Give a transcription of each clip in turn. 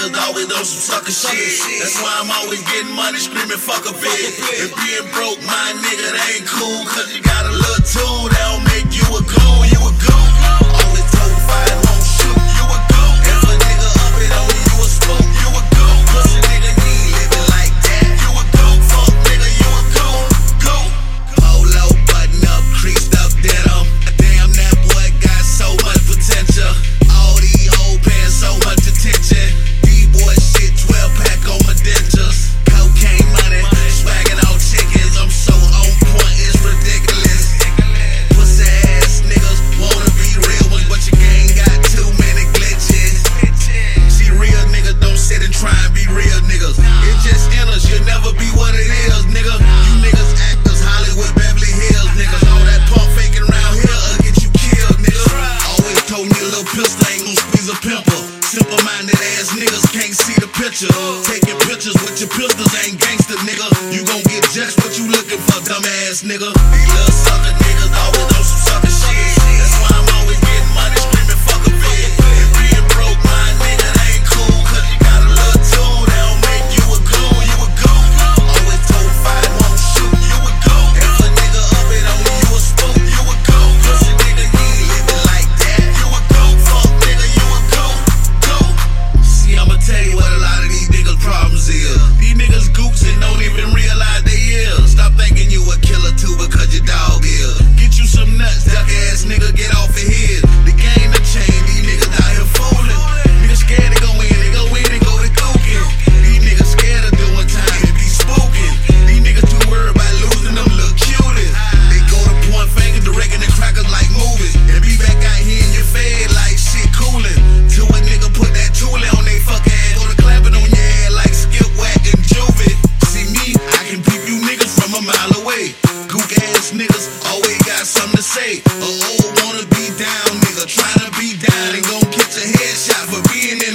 niggas always on some sucker shit. That's why I'm always getting money, screaming fuck a bitch. And being broke, my nigga, that ain't cool. Cause you got a little too. that don't make you a Double minded ass niggas can't see the picture. Taking pictures with your pistols ain't gangster, nigga. You gon' get just what you looking for, dumbass nigga. These little suckin' niggas always on a mile away. Gook ass niggas always got something to say. A old wanna be down nigga trying to be down and gon' catch a headshot for being in.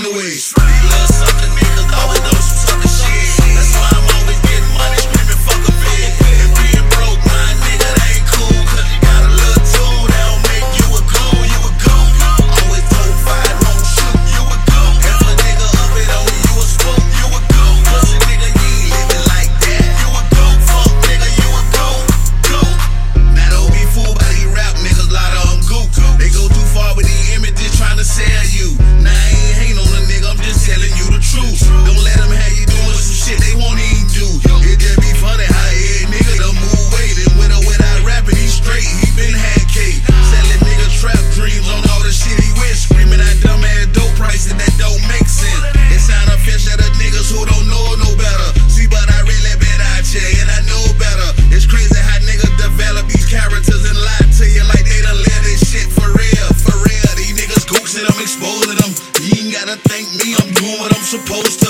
supposed to